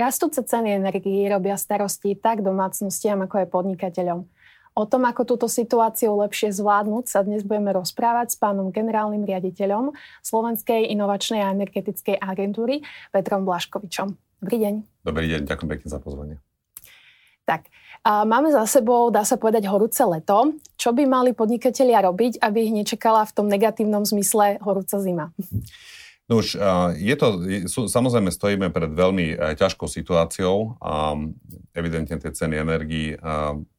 Rastúce ceny energií robia starosti tak domácnostiam, ako aj podnikateľom. O tom, ako túto situáciu lepšie zvládnuť, sa dnes budeme rozprávať s pánom generálnym riaditeľom Slovenskej inovačnej a energetickej agentúry Petrom Blaškovičom. Dobrý deň. Dobrý deň, ďakujem pekne za pozvanie. Tak, a máme za sebou, dá sa povedať, horúce leto. Čo by mali podnikatelia robiť, aby ich nečakala v tom negatívnom zmysle horúca zima? No už je to, samozrejme stojíme pred veľmi e, ťažkou situáciou a evidentne tie ceny energií,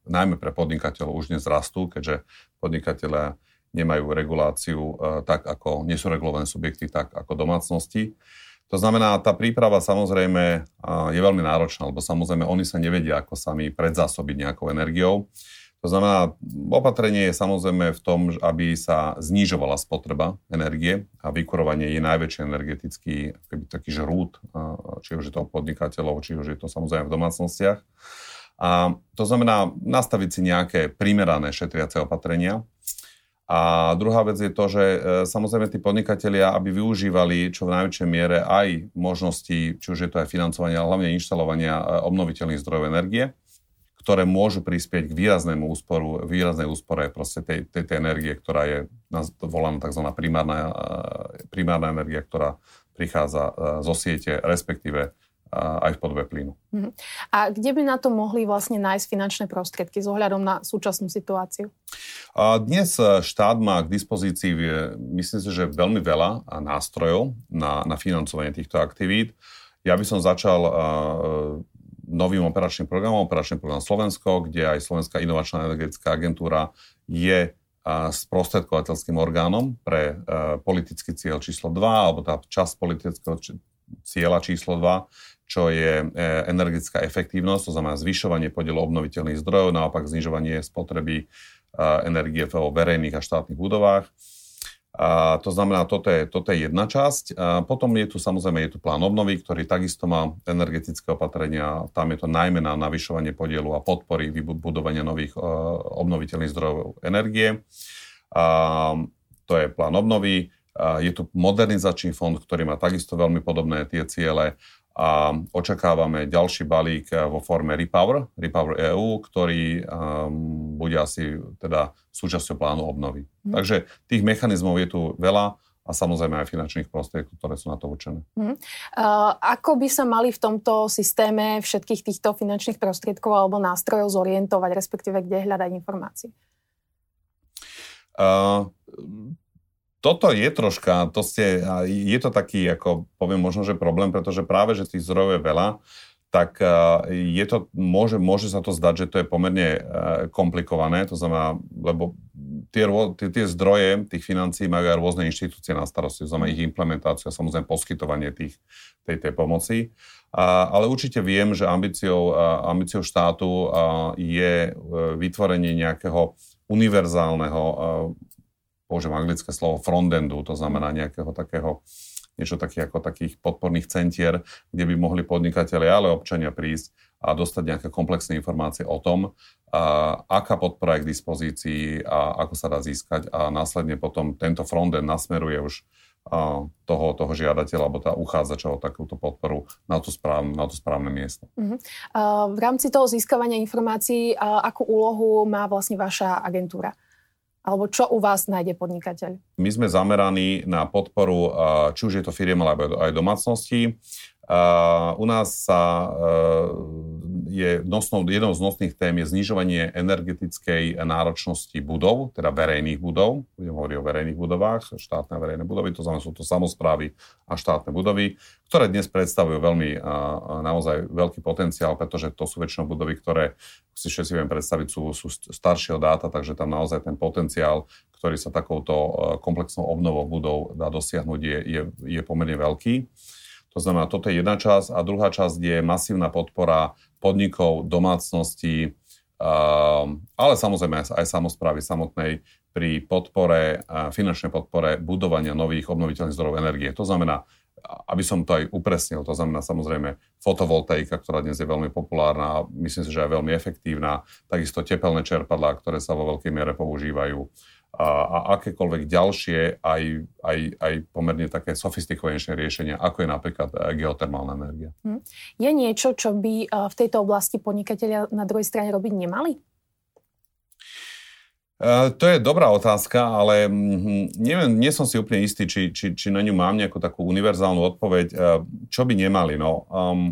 najmä pre podnikateľov, už dnes rastú, keďže podnikatelia nemajú reguláciu e, tak, ako nie sú regulované subjekty, tak ako domácnosti. To znamená, tá príprava samozrejme je veľmi náročná, lebo samozrejme oni sa nevedia, ako sami predzásobiť nejakou energiou. To znamená, opatrenie je samozrejme v tom, aby sa znižovala spotreba energie a vykurovanie je najväčší energetický keby taký žrút, či už je to podnikateľov, či už je to samozrejme v domácnostiach. A to znamená nastaviť si nejaké primerané šetriace opatrenia. A druhá vec je to, že e, samozrejme tí podnikatelia, aby využívali čo v najväčšej miere aj možnosti, či už je to aj financovanie, ale hlavne inštalovania e, obnoviteľných zdrojov energie ktoré môžu prispieť k výraznému úsporu, výraznej úspore proste tej, tej, tej energie, ktorá je volaná tzv. Primárna, primárna energia, ktorá prichádza zo siete, respektíve aj v podobe plynu. Mhm. A kde by na to mohli vlastne nájsť finančné prostriedky s ohľadom na súčasnú situáciu? Dnes štát má k dispozícii, myslím si, že veľmi veľa nástrojov na, na financovanie týchto aktivít. Ja by som začal novým operačným programom, operačný program Slovensko, kde aj Slovenská inovačná energetická agentúra je sprostredkovateľským orgánom pre politický cieľ číslo 2, alebo tá časť politického cieľa číslo 2, čo je e, energetická efektívnosť, to znamená zvyšovanie podielu obnoviteľných zdrojov, naopak znižovanie spotreby energie vo verejných a štátnych budovách. A to znamená, toto je, toto je jedna časť. A potom je tu samozrejme je tu plán obnovy, ktorý takisto má energetické opatrenia. Tam je to najmä na navyšovanie podielu a podpory vybudovania nových uh, obnoviteľných zdrojov energie. A to je plán obnovy. A je tu modernizačný fond, ktorý má takisto veľmi podobné tie ciele a očakávame ďalší balík eh, vo forme Repower, Repower EU, ktorý um, bude asi teda súčasťou plánu obnovy. Mm. Takže tých mechanizmov je tu veľa a samozrejme aj finančných prostriedkov, ktoré sú na to určené. Mm. Uh, ako by sa mali v tomto systéme všetkých týchto finančných prostriedkov alebo nástrojov zorientovať, respektíve kde hľadať informácie? Uh, toto je troška, to ste, je to taký, ako poviem možno, že problém, pretože práve, že tých zdrojov je veľa, tak je to, môže, môže sa to zdať, že to je pomerne komplikované, to znamená, lebo tie, tie, tie zdroje tých financií majú aj rôzne inštitúcie na starosti, to znamená ich implementáciu a samozrejme poskytovanie tých, tej, tej pomoci. A, ale určite viem, že ambíciou, ambíciou štátu je e, vytvorenie nejakého univerzálneho použijem anglické slovo frontendu, to znamená nejakého takého niečo také ako takých podporných centier, kde by mohli podnikatelia, ale občania prísť a dostať nejaké komplexné informácie o tom, a aká podpora je k dispozícii a ako sa dá získať a následne potom tento frontend nasmeruje už toho, toho žiadateľa alebo tá uchádzača o takúto podporu na to správne, na to správne miesto. Uh-huh. Uh, v rámci toho získavania informácií, akú úlohu má vlastne vaša agentúra? Alebo čo u vás nájde podnikateľ? My sme zameraní na podporu, či už je to firiem, alebo aj domácnosti. U nás sa je nosnou, jednou z nosných tém je znižovanie energetickej náročnosti budov, teda verejných budov. Budem hovoriť o verejných budovách, štátne a verejné budovy, to znamená, sú to samozprávy a štátne budovy, ktoré dnes predstavujú veľmi naozaj veľký potenciál, pretože to sú väčšinou budovy, ktoré si všetci viem predstaviť, sú, sú staršieho dáta, takže tam naozaj ten potenciál, ktorý sa takouto komplexnou obnovou budov dá dosiahnuť, je, je, je pomerne veľký. To znamená, toto je jedna časť a druhá časť je masívna podpora podnikov, domácností, ale samozrejme aj samozprávy samotnej pri podpore, finančnej podpore budovania nových obnoviteľných zdrojov energie. To znamená, aby som to aj upresnil, to znamená samozrejme fotovoltaika, ktorá dnes je veľmi populárna a myslím si, že aj veľmi efektívna, takisto tepelné čerpadlá, ktoré sa vo veľkej miere používajú, a, a akékoľvek ďalšie, aj, aj, aj pomerne také sofistikovanejšie riešenia, ako je napríklad e, geotermálna energia. Hm. Je niečo, čo by e, v tejto oblasti podnikatelia na druhej strane robiť nemali? Uh, to je dobrá otázka, ale mm, neviem, nie som si úplne istý, či, či, či na ňu mám nejakú takú univerzálnu odpoveď. Čo by nemali? No, um,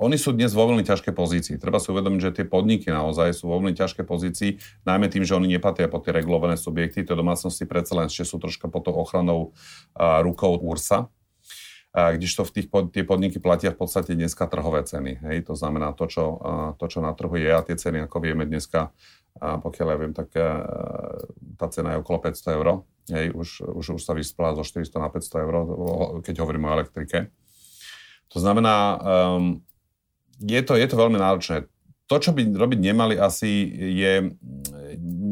oni sú dnes vo veľmi ťažkej pozícii. Treba si uvedomiť, že tie podniky naozaj sú vo veľmi ťažkej pozícii, najmä tým, že oni nepatria pod tie regulované subjekty, tie domácnosti predsa len ešte sú troška pod tou ochranou uh, rukou URSA, uh, kdežto v tých pod, tie podniky platia v podstate dneska trhové ceny. Hej? To znamená to čo, uh, to, čo na trhu je a tie ceny, ako vieme dneska, uh, pokiaľ ja viem, tak uh, tá cena je okolo 500 eur. Hej? Už, už, už sa vyspala zo 400 na 500 eur, keď hovoríme o elektrike. To znamená, um, je to, je to veľmi náročné. To, čo by robiť nemali asi, je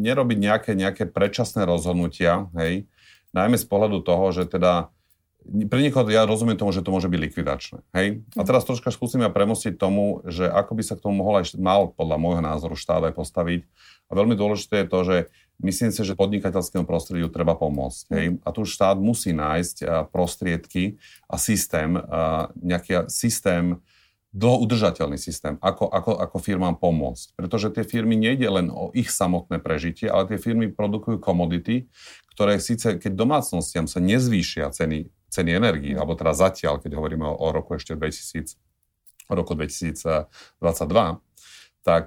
nerobiť nejaké, nejaké predčasné rozhodnutia, hej, najmä z pohľadu toho, že teda pre niekoho ja rozumiem tomu, že to môže byť likvidačné. Hej? A teraz troška skúsim ja premostiť tomu, že ako by sa k tomu mohol aj mal podľa môjho názoru štát aj postaviť. A veľmi dôležité je to, že myslím si, že podnikateľskému prostrediu treba pomôcť. Hej? A tu štát musí nájsť prostriedky a systém, nejaký systém dlho systém, ako, ako, ako firmám pomôcť. Pretože tie firmy nejde len o ich samotné prežitie, ale tie firmy produkujú komodity, ktoré síce, keď domácnostiam sa nezvýšia ceny, ceny energii, alebo teda zatiaľ, keď hovoríme o, o roku ešte 2000, o roku 2022, tak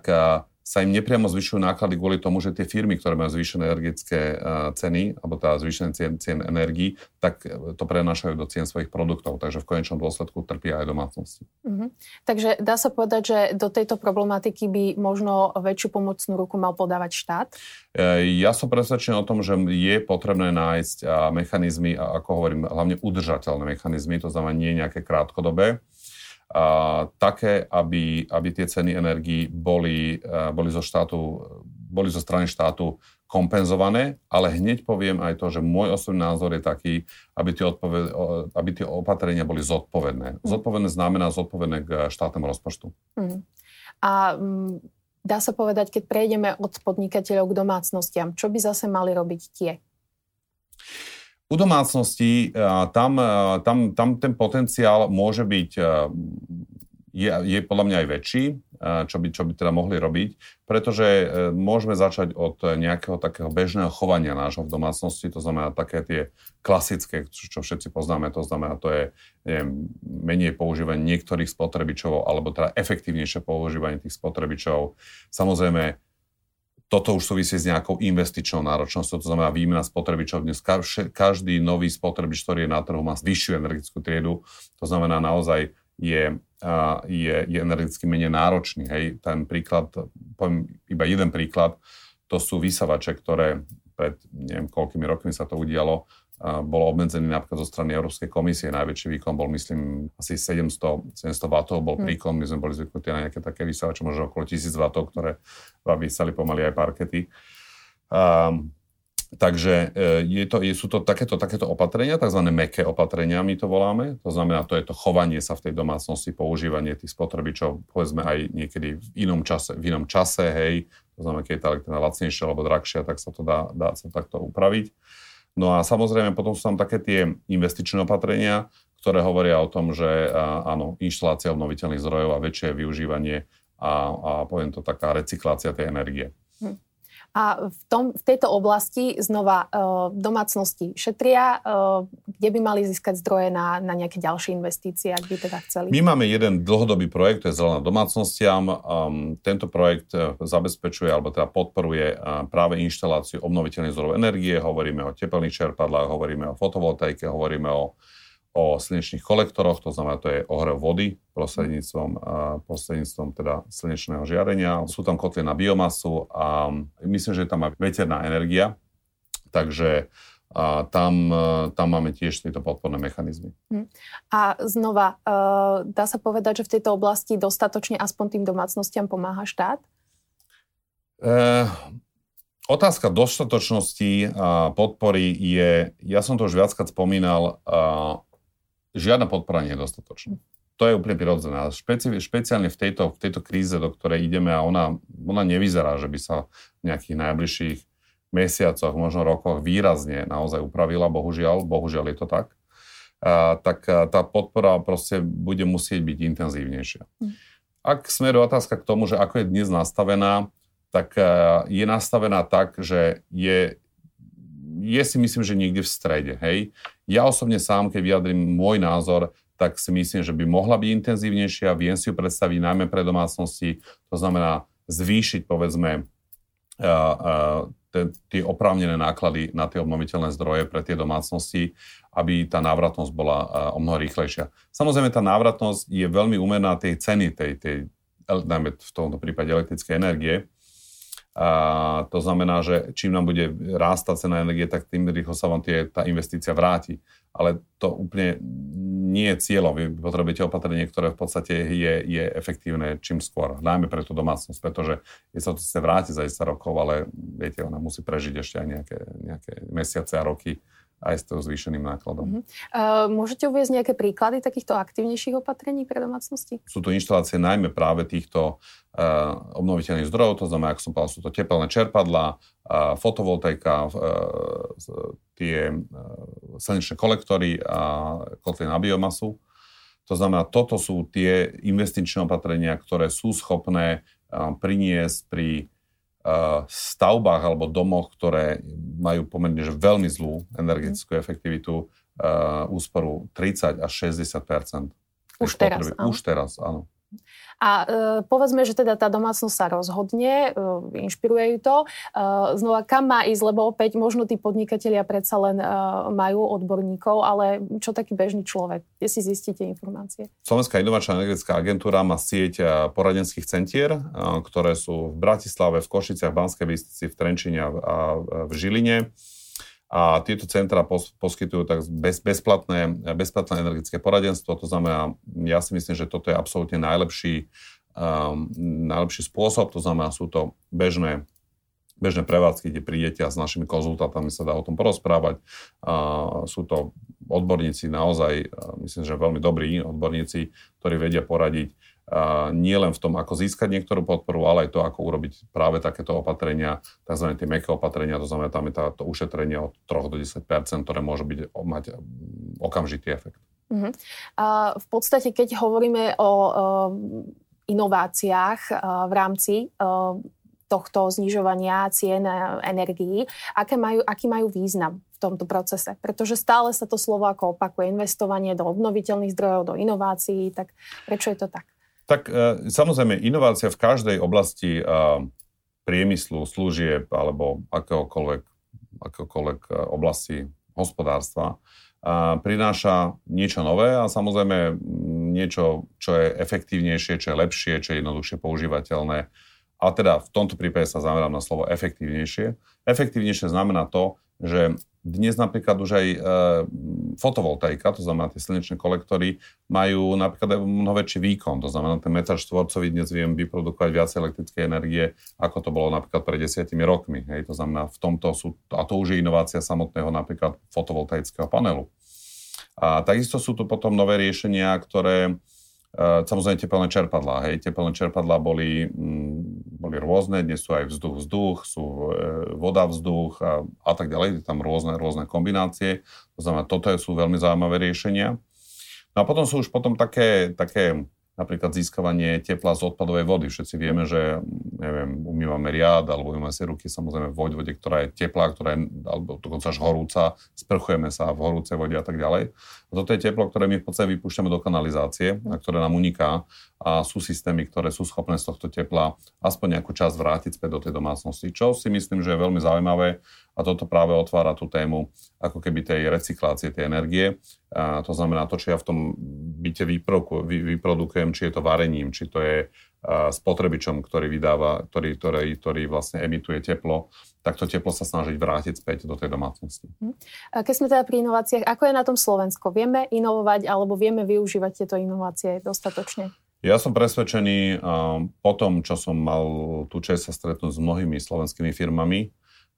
sa im nepriamo zvyšujú náklady kvôli tomu, že tie firmy, ktoré majú zvýšené energetické ceny, alebo teda zvýšené cien, cien energií, tak e, to prenášajú do cien svojich produktov. Takže v konečnom dôsledku trpia aj domácnosti. Uh-huh. Takže dá sa povedať, že do tejto problematiky by možno väčšiu pomocnú ruku mal podávať štát? Uh, ja som presvedčený o tom, že je potrebné nájsť mechanizmy, ako hovorím, hlavne udržateľné mechanizmy, to znamená nie nejaké krátkodobé, a, také, aby, aby tie ceny energií boli, a, boli, zo štátu, boli zo strany štátu kompenzované, ale hneď poviem aj to, že môj osobný názor je taký, aby tie, odpoved, aby tie opatrenia boli zodpovedné. Mm. Zodpovedné znamená zodpovedné k štátnemu rozpočtu. Mm. A dá sa povedať, keď prejdeme od podnikateľov k domácnostiam, čo by zase mali robiť tie? U domácností tam, tam, tam ten potenciál môže byť, je, je podľa mňa aj väčší, čo by, čo by teda mohli robiť, pretože e, môžeme začať od nejakého takého bežného chovania nášho v domácnosti, to znamená také tie klasické, čo všetci poznáme, to znamená, to je neviem, menej používanie niektorých spotrebičov, alebo teda efektívnejšie používanie tých spotrebičov. Samozrejme, toto už súvisí s nejakou investičnou náročnosťou, to znamená výmena spotrebičov. Dnes každý nový spotrebič, ktorý je na trhu, má vyššiu energetickú triedu, to znamená naozaj je, je, je energeticky menej náročný. Hej. Ten príklad, poviem iba jeden príklad, to sú vysavače, ktoré pred neviem koľkými rokmi sa to udialo, bol obmedzený napríklad zo strany Európskej komisie. Najväčší výkon bol, myslím, asi 700, 700 W bol hmm. príkon. My sme boli zvyknutí na nejaké také vysavače, možno okolo 1000 W, ktoré vysali pomaly aj parkety. Um, Takže e, je to, je, sú to takéto, takéto opatrenia, tzv. meké opatrenia, my to voláme. To znamená, to je to chovanie sa v tej domácnosti, používanie tých spotrebičov, povedzme aj niekedy v inom čase, v inom čase hej. To znamená, keď je tá elektrina lacnejšia alebo drahšia, tak sa to dá, dá sa takto upraviť. No a samozrejme potom sú tam také tie investičné opatrenia, ktoré hovoria o tom, že áno, inštalácia obnoviteľných zdrojov a väčšie využívanie a, a poviem to taká recyklácia tej energie. Hm. A v, tom, v tejto oblasti znova uh, domácnosti šetria, uh, kde by mali získať zdroje na, na nejaké ďalšie investície, ak by teda chceli? My máme jeden dlhodobý projekt, to je Zelená domácnostiam. Um, tento projekt uh, zabezpečuje, alebo teda podporuje práve inštaláciu obnoviteľných zdrojov energie. Hovoríme o tepelných čerpadlách, hovoríme o fotovoltaike, hovoríme o o slnečných kolektoroch, to znamená, to je ohrev vody prostredníctvom, prostredníctvom teda slnečného žiarenia. Sú tam kotle na biomasu a myslím, že je tam aj veterná energia, takže a tam, tam máme tiež tieto podporné mechanizmy. Hm. A znova, e, dá sa povedať, že v tejto oblasti dostatočne aspoň tým domácnostiam pomáha štát? E, otázka dostatočnosti a podpory je, ja som to už viackrát spomínal, žiadna podpora nie je dostatočná. To je úplne prirodzené. Špeci, špeciálne v tejto, v tejto kríze, do ktorej ideme a ona, ona nevyzerá, že by sa v nejakých najbližších mesiacoch, možno rokoch výrazne naozaj upravila, bohužiaľ, bohužiaľ je to tak, a, tak a, tá podpora proste bude musieť byť intenzívnejšia. Mm. Ak smeruje otázka k tomu, že ako je dnes nastavená, tak a, je nastavená tak, že je, je si myslím, že niekde v strede. Hej? Ja osobne sám, keď vyjadrím môj názor, tak si myslím, že by mohla byť intenzívnejšia. Viem si ju predstaviť najmä pre domácnosti. To znamená zvýšiť, povedzme, tie oprávnené náklady na tie obnoviteľné zdroje pre tie domácnosti, aby tá návratnosť bola o mnoho rýchlejšia. Samozrejme, tá návratnosť je veľmi umerná tej ceny, tej, tej, najmä v tomto prípade elektrickej energie. A to znamená, že čím nám bude rástať cena energie, tak tým rýchlo sa vám tie, tá investícia vráti. Ale to úplne nie je cieľom. Vy potrebujete opatrenie, ktoré v podstate je, je efektívne čím skôr. Najmä pre tú domácnosť, pretože je sa to vráti za 10 rokov, ale viete, ona musí prežiť ešte aj nejaké, nejaké mesiace a roky aj s tou zvýšeným nákladom. Uh-huh. Uh, môžete uvieť nejaké príklady takýchto aktívnejších opatrení pre domácnosti? Sú to inštalácie najmä práve týchto uh, obnoviteľných zdrojov, to znamená, ako som povedal, sú to tepelné čerpadlá, uh, fotovoltaika, uh, tie uh, slnečné kolektory a kotly na biomasu. To znamená, toto sú tie investičné opatrenia, ktoré sú schopné uh, priniesť pri stavbách alebo domoch, ktoré majú pomerne že veľmi zlú energetickú efektivitu, úsporu 30 až 60 Už teraz, Už teraz, áno. A e, povedzme, že teda tá domácnosť sa rozhodne, e, inšpiruje ju to. E, znova, kam má ísť, lebo opäť možno tí podnikatelia predsa len e, majú odborníkov, ale čo taký bežný človek? Kde si zistíte informácie? Slovenská inovačná energetická agentúra má sieť e, poradenských centier, e, ktoré sú v Bratislave, v Košiciach, Banskej Bystrici, v Trenčine a v Žiline. A tieto centra pos, poskytujú tak bez, bezplatné, bezplatné energetické poradenstvo. To znamená, ja si myslím, že toto je absolútne najlepší, um, najlepší spôsob. To znamená, sú to bežné, bežné prevádzky, kde prídete a s našimi konzultantami sa dá o tom porozprávať. Uh, sú to odborníci naozaj, myslím, že veľmi dobrí odborníci, ktorí vedia poradiť nie len v tom, ako získať niektorú podporu, ale aj to, ako urobiť práve takéto opatrenia, tzv. tie meké opatrenia, to znamená, tam je to ušetrenie od 3 do 10% ktoré môže byť, mať okamžitý efekt. Uh-huh. A v podstate, keď hovoríme o uh, inováciách uh, v rámci uh, tohto znižovania cien energií, aké majú, aký majú význam v tomto procese. Pretože stále sa to slovo ako opakuje, investovanie do obnoviteľných zdrojov, do inovácií, tak prečo je to tak? Tak e, samozrejme, inovácia v každej oblasti e, priemyslu, služieb alebo akéhokoľvek, akéhokoľvek e, oblasti hospodárstva prináša niečo nové a samozrejme niečo, čo je efektívnejšie, čo je lepšie, čo je jednoduchšie používateľné. A teda v tomto prípade sa zamerám na slovo efektívnejšie. Efektívnejšie znamená to, že dnes napríklad už aj e, fotovoltaika, to znamená tie slnečné kolektory, majú napríklad aj mnoho väčší výkon. To znamená, ten meter štvorcový dnes viem vyprodukovať viac elektrickej energie, ako to bolo napríklad pred desiatimi rokmi. Hej. To znamená, v tomto sú, a to už je inovácia samotného napríklad fotovoltaického panelu. A takisto sú tu potom nové riešenia, ktoré samozrejme tepelné čerpadlá. Hej, tepelné čerpadlá boli, mm, boli rôzne, dnes sú aj vzduch, vzduch, sú e, voda, vzduch a, a tak ďalej, je tam rôzne, rôzne kombinácie. To znamená, toto sú veľmi zaujímavé riešenia. No a potom sú už potom také, také napríklad získavanie tepla z odpadovej vody. Všetci vieme, že neviem, umývame riad alebo umývame si ruky samozrejme v vode, ktorá je teplá, ktorá je alebo dokonca až horúca, sprchujeme sa v horúcej vode a tak ďalej. A toto je teplo, ktoré my v podstate vypúšťame do kanalizácie a ktoré nám uniká a sú systémy, ktoré sú schopné z tohto tepla aspoň nejakú časť vrátiť späť do tej domácnosti, čo si myslím, že je veľmi zaujímavé a toto práve otvára tú tému ako keby tej recyklácie tej energie. A to znamená to, čo ja v tom byte vyprodukujem, vyprodukujem či je to varením, či to je spotrebičom, ktorý vydáva, ktorý, ktorý, ktorý vlastne emituje teplo, tak to teplo sa snažiť vrátiť späť do tej domácnosti. Mhm. Keď sme teda pri inováciách, ako je na tom Slovensko? Vieme inovovať alebo vieme využívať tieto inovácie dostatočne? Ja som presvedčený po tom, čo som mal tú čest sa stretnúť s mnohými slovenskými firmami,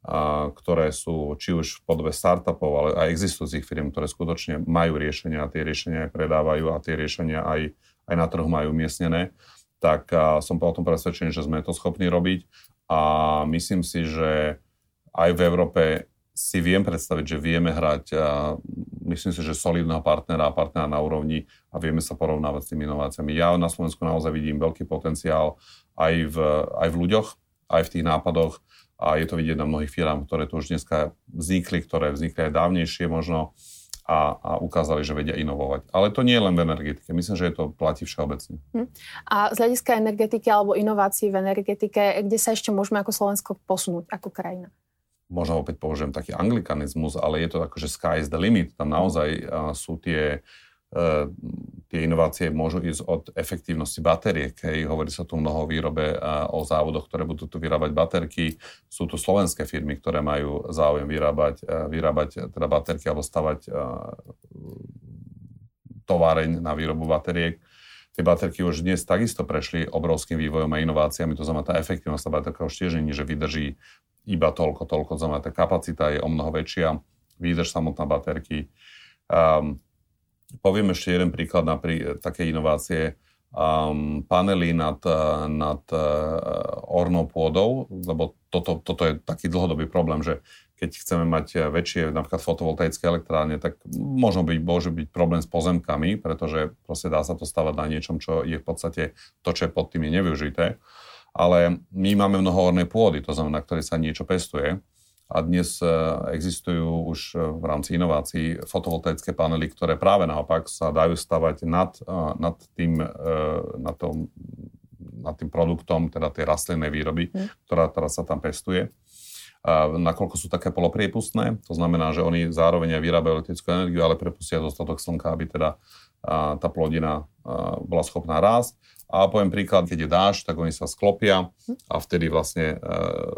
a, ktoré sú či už v podobe startupov, ale aj existujúcich firm, ktoré skutočne majú riešenia a tie riešenia aj predávajú a tie riešenia aj, aj na trhu majú umiestnené, tak a, som potom presvedčený, že sme to schopní robiť a myslím si, že aj v Európe si viem predstaviť, že vieme hrať, a myslím si, že solidného partnera a partnera na úrovni a vieme sa porovnávať s tými inováciami. Ja na Slovensku naozaj vidím veľký potenciál aj v, aj v ľuďoch, aj v tých nápadoch a je to vidieť na mnohých firmách, ktoré tu už dneska vznikli, ktoré vznikli aj dávnejšie možno a, a ukázali, že vedia inovovať. Ale to nie je len v energetike. Myslím, že je to platí všeobecne. Hm. A z hľadiska energetiky alebo inovácií v energetike, kde sa ešte môžeme ako Slovensko posunúť ako krajina? Možno opäť použijem taký anglikanizmus, ale je to ako, že sky is the limit. Tam naozaj sú tie uh, tie inovácie môžu ísť od efektívnosti batériek. Hej. Hovorí sa tu mnoho o výrobe a o závodoch, ktoré budú tu vyrábať baterky. Sú tu slovenské firmy, ktoré majú záujem vyrábať, vyrábať teda baterky alebo stavať továreň na výrobu bateriek. Tie baterky už dnes takisto prešli obrovským vývojom a inováciami, to znamená, tá efektívnosť tá baterka už tiež nie, že vydrží iba toľko, toľko, to znamená, tá kapacita je o mnoho väčšia, výdrž samotná baterky. Um, Poviem ešte jeden príklad na prí, také inovácie. Um, panely nad, nad uh, ornou pôdou, lebo toto, toto je taký dlhodobý problém, že keď chceme mať väčšie napríklad fotovoltaické elektrárne, tak možno byť, môže byť problém s pozemkami, pretože proste dá sa to stavať na niečom, čo je v podstate to, čo je pod tým je nevyužité. Ale my máme mnoho ornej pôdy, to znamená, na ktorej sa niečo pestuje a dnes e, existujú už e, v rámci inovácií fotovoltaické panely, ktoré práve naopak sa dajú stavať nad, e, nad, tým, nad, tom, nad tým produktom, teda tej rastlinnej výroby, mm. ktorá teraz sa tam pestuje. A nakoľko sú také polopriepustné, to znamená, že oni zároveň aj vyrábajú elektrickú energiu, ale prepustia dostatok slnka, aby teda tá plodina bola schopná rásť. A poviem príklad, keď je dáž, tak oni sa sklopia a vtedy vlastne e,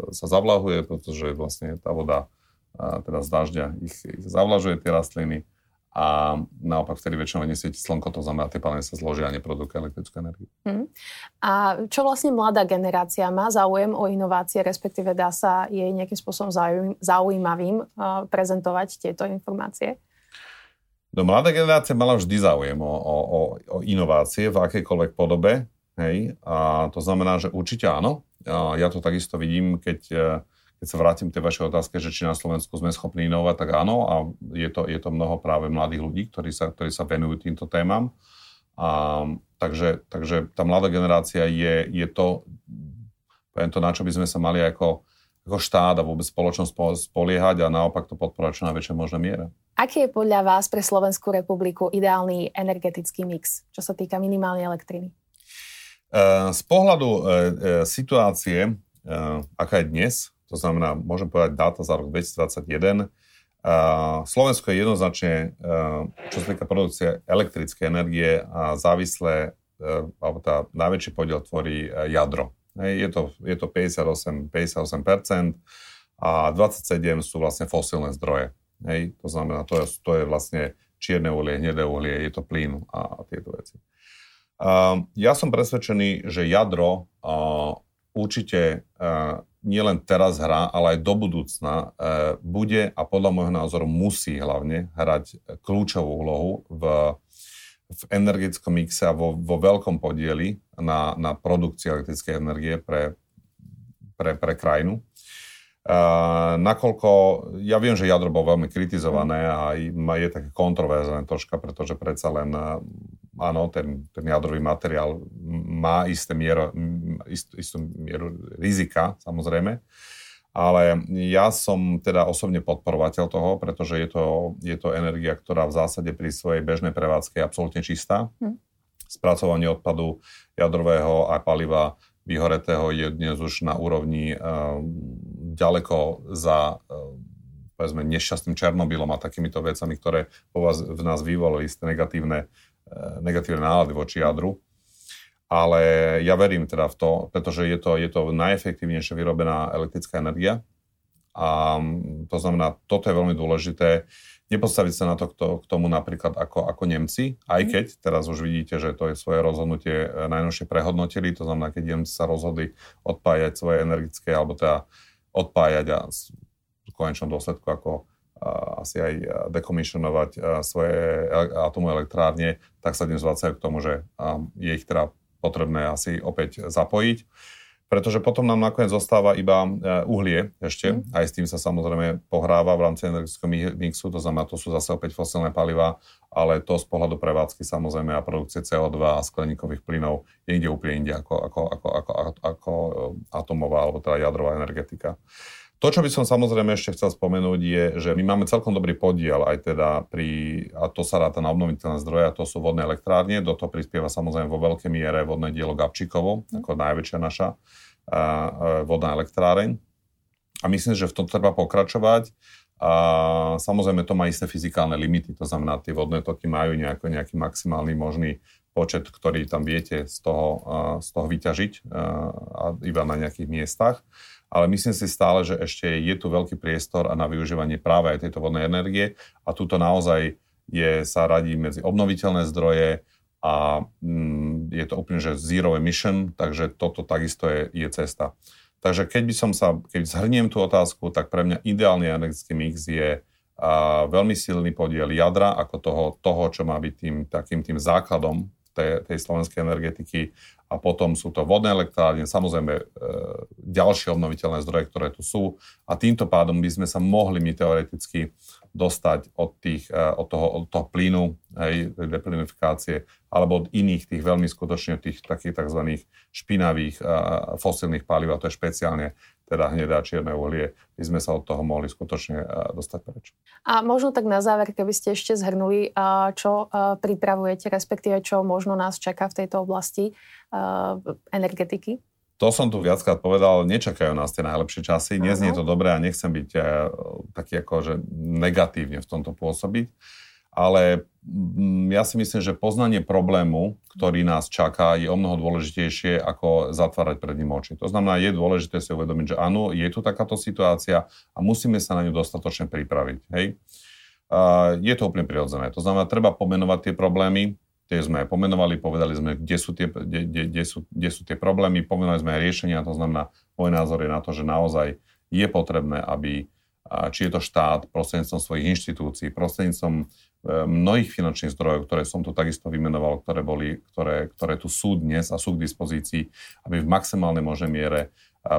sa zavlahuje, pretože vlastne tá voda e, teda z dažďa ich, ich zavlažuje tie rastliny a naopak vtedy väčšinou nesvieti slnko, to znamená, tie panely sa zložia a neprodukujú elektrickú energiu. Mm. A čo vlastne mladá generácia má záujem o inovácie, respektíve dá sa jej nejakým spôsobom zaujímavým uh, prezentovať tieto informácie? No mladá generácia mala vždy záujem o, o, o, inovácie v akejkoľvek podobe. Hej? A to znamená, že určite áno. A ja to takisto vidím, keď, e, keď sa vrátim k tej vašej otázke, že či na Slovensku sme schopní inovovať, tak áno. A je to, je to mnoho práve mladých ľudí, ktorí sa, ktorí sa venujú týmto témam. A, takže, takže tá mladá generácia je, je to, poviem to, na čo by sme sa mali ako, ako štát a vôbec spoločnosť spoliehať a naopak to podporovať čo najväčšej možné miere. Aký je podľa vás pre Slovenskú republiku ideálny energetický mix, čo sa týka minimálnej elektriny? Eh, z pohľadu eh, eh, situácie, aká je dnes, to znamená, môžem povedať dáta za rok 2021, Slovensko je jednoznačne, čo sa týka produkcie elektrickej energie, závislé, alebo tá najväčší podiel tvorí jadro. Je to, je to 58, 58% a 27 sú vlastne fosílne zdroje. Hej, to znamená, to je, to je vlastne čierne uhlie, hnedé uhlie, je to plyn a, tieto veci. Uh, ja som presvedčený, že jadro uh, určite uh, nielen teraz hrá, ale aj do budúcna uh, bude a podľa môjho názoru musí hlavne hrať kľúčovú úlohu v, v energetickom mixe a vo, vo veľkom podieli na, na produkcii elektrickej energie pre, pre, pre krajinu. Uh, nakoľko, ja viem, že jadro bolo veľmi kritizované a je také kontroverzné troška, pretože predsa len, áno, ten, ten jadrový materiál má isté miero, ist, istú mieru rizika, samozrejme, ale ja som teda osobne podporovateľ toho, pretože je to, je to energia, ktorá v zásade pri svojej bežnej prevádzke je absolútne čistá. Hm. Spracovanie odpadu jadrového a paliva vyhoretého je dnes už na úrovni uh, ďaleko za uh, povedzme nešťastným Černobylom a takýmito vecami, ktoré po vás, v nás vyvolali isté negatívne, uh, negatívne nálady voči jadru. Ale ja verím teda v to, pretože je to, je to najefektívnejšie vyrobená elektrická energia. A to znamená, toto je veľmi dôležité. Nepostaviť sa na to k tomu napríklad ako, ako Nemci, aj mhm. keď teraz už vidíte, že to je svoje rozhodnutie e, najnovšie prehodnotili, to znamená, keď Nemci sa rozhodli odpájať svoje energické, alebo teda odpájať a v konečnom dôsledku ako asi aj dekomisionovať a, svoje atomové elektrárne, tak sa dnes vracajú k tomu, že je ich teda potrebné asi opäť zapojiť. pretože potom nám nakoniec zostáva iba e, uhlie ešte, mm. aj s tým sa samozrejme pohráva v rámci energetického mixu, to znamená, to sú zase opäť fosilné paliva, ale to z pohľadu prevádzky samozrejme a produkcie CO2 a skleníkových plynov je inde úplne inde ako, ako, ako, ako, ako, ako e, atomová alebo teda jadrová energetika. To, čo by som samozrejme ešte chcel spomenúť, je, že my máme celkom dobrý podiel aj teda pri, a to sa ráta na obnoviteľné zdroje, a to sú vodné elektrárne, do toho prispieva samozrejme vo veľkej miere vodné dielo Gabčíkovo, ako najväčšia naša a, a, vodná elektráreň. A myslím, že v tom treba pokračovať. A samozrejme to má isté fyzikálne limity, to znamená, tie vodné toky majú nejako, nejaký maximálny možný počet, ktorý tam viete z toho, z toho vyťažiť a iba na nejakých miestach ale myslím si stále, že ešte je tu veľký priestor a na využívanie práve aj tejto vodnej energie a tuto naozaj je, sa radí medzi obnoviteľné zdroje a mm, je to úplne, že zero emission, takže toto takisto je, je cesta. Takže keď by som sa, keď zhrniem tú otázku, tak pre mňa ideálny energetický mix je a, veľmi silný podiel jadra ako toho, toho, čo má byť tým, takým tým základom tej, tej slovenskej energetiky a potom sú to vodné elektrárne, samozrejme e, ďalšie obnoviteľné zdroje, ktoré tu sú a týmto pádom by sme sa mohli my teoreticky dostať od, tých, e, od, toho, od toho plynu, hej, deplinifikácie, alebo od iných tých veľmi skutočne tých takých tzv. špinavých e, fosílnych palív, a to je špeciálne teda hnedé a čierne uhlie, by sme sa od toho mohli skutočne dostať preč. A možno tak na záver, keby ste ešte zhrnuli, čo pripravujete, respektíve čo možno nás čaká v tejto oblasti energetiky? To som tu viackrát povedal, nečakajú nás tie najlepšie časy, neznie to dobre a nechcem byť taký ako, že negatívne v tomto pôsobiť ale mm, ja si myslím, že poznanie problému, ktorý nás čaká, je o mnoho dôležitejšie, ako zatvárať pred ním oči. To znamená, je dôležité si uvedomiť, že áno, je tu takáto situácia a musíme sa na ňu dostatočne pripraviť. Hej? A je to úplne prirodzené. To znamená, treba pomenovať tie problémy, tie sme aj pomenovali, povedali sme, kde sú tie, kde, kde, kde sú, kde sú tie problémy, pomenovali sme aj riešenia, to znamená, môj názor je na to, že naozaj je potrebné, aby či je to štát prostredníctvom svojich inštitúcií, prostredníctvom mnohých finančných zdrojov, ktoré som tu takisto vymenoval, ktoré, boli, ktoré, ktoré tu sú dnes a sú k dispozícii, aby v maximálnej možnej miere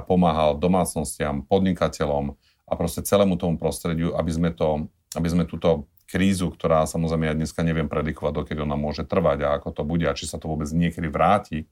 pomáhal domácnostiam, podnikateľom a proste celému tomu prostrediu, aby sme, to, aby sme túto krízu, ktorá samozrejme ja dneska neviem predikovať, dokedy ona môže trvať a ako to bude a či sa to vôbec niekedy vráti,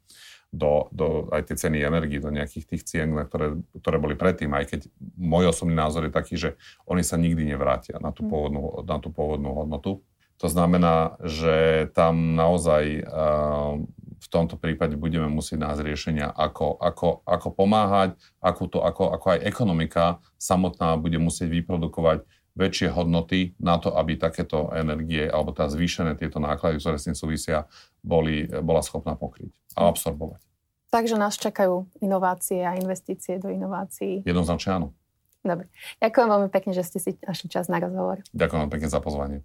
do, do aj tie ceny energii, do nejakých tých cien, na ktoré, ktoré boli predtým, aj keď môj osobný názor je taký, že oni sa nikdy nevrátia na tú hm. pôvodnú, na tú pôvodnú hodnotu. To znamená, že tam naozaj uh, v tomto prípade budeme musieť nájsť riešenia, ako, ako, ako pomáhať, ako, to, ako, ako aj ekonomika samotná bude musieť vyprodukovať väčšie hodnoty na to, aby takéto energie alebo tá zvýšené tieto náklady, ktoré s tým súvisia, boli, bola schopná pokryť a absorbovať. Takže nás čakajú inovácie a investície do inovácií. Jednoznačne áno. Dobre. Ďakujem veľmi pekne, že ste si našli čas na rozhovor. Ďakujem veľmi pekne za pozvanie.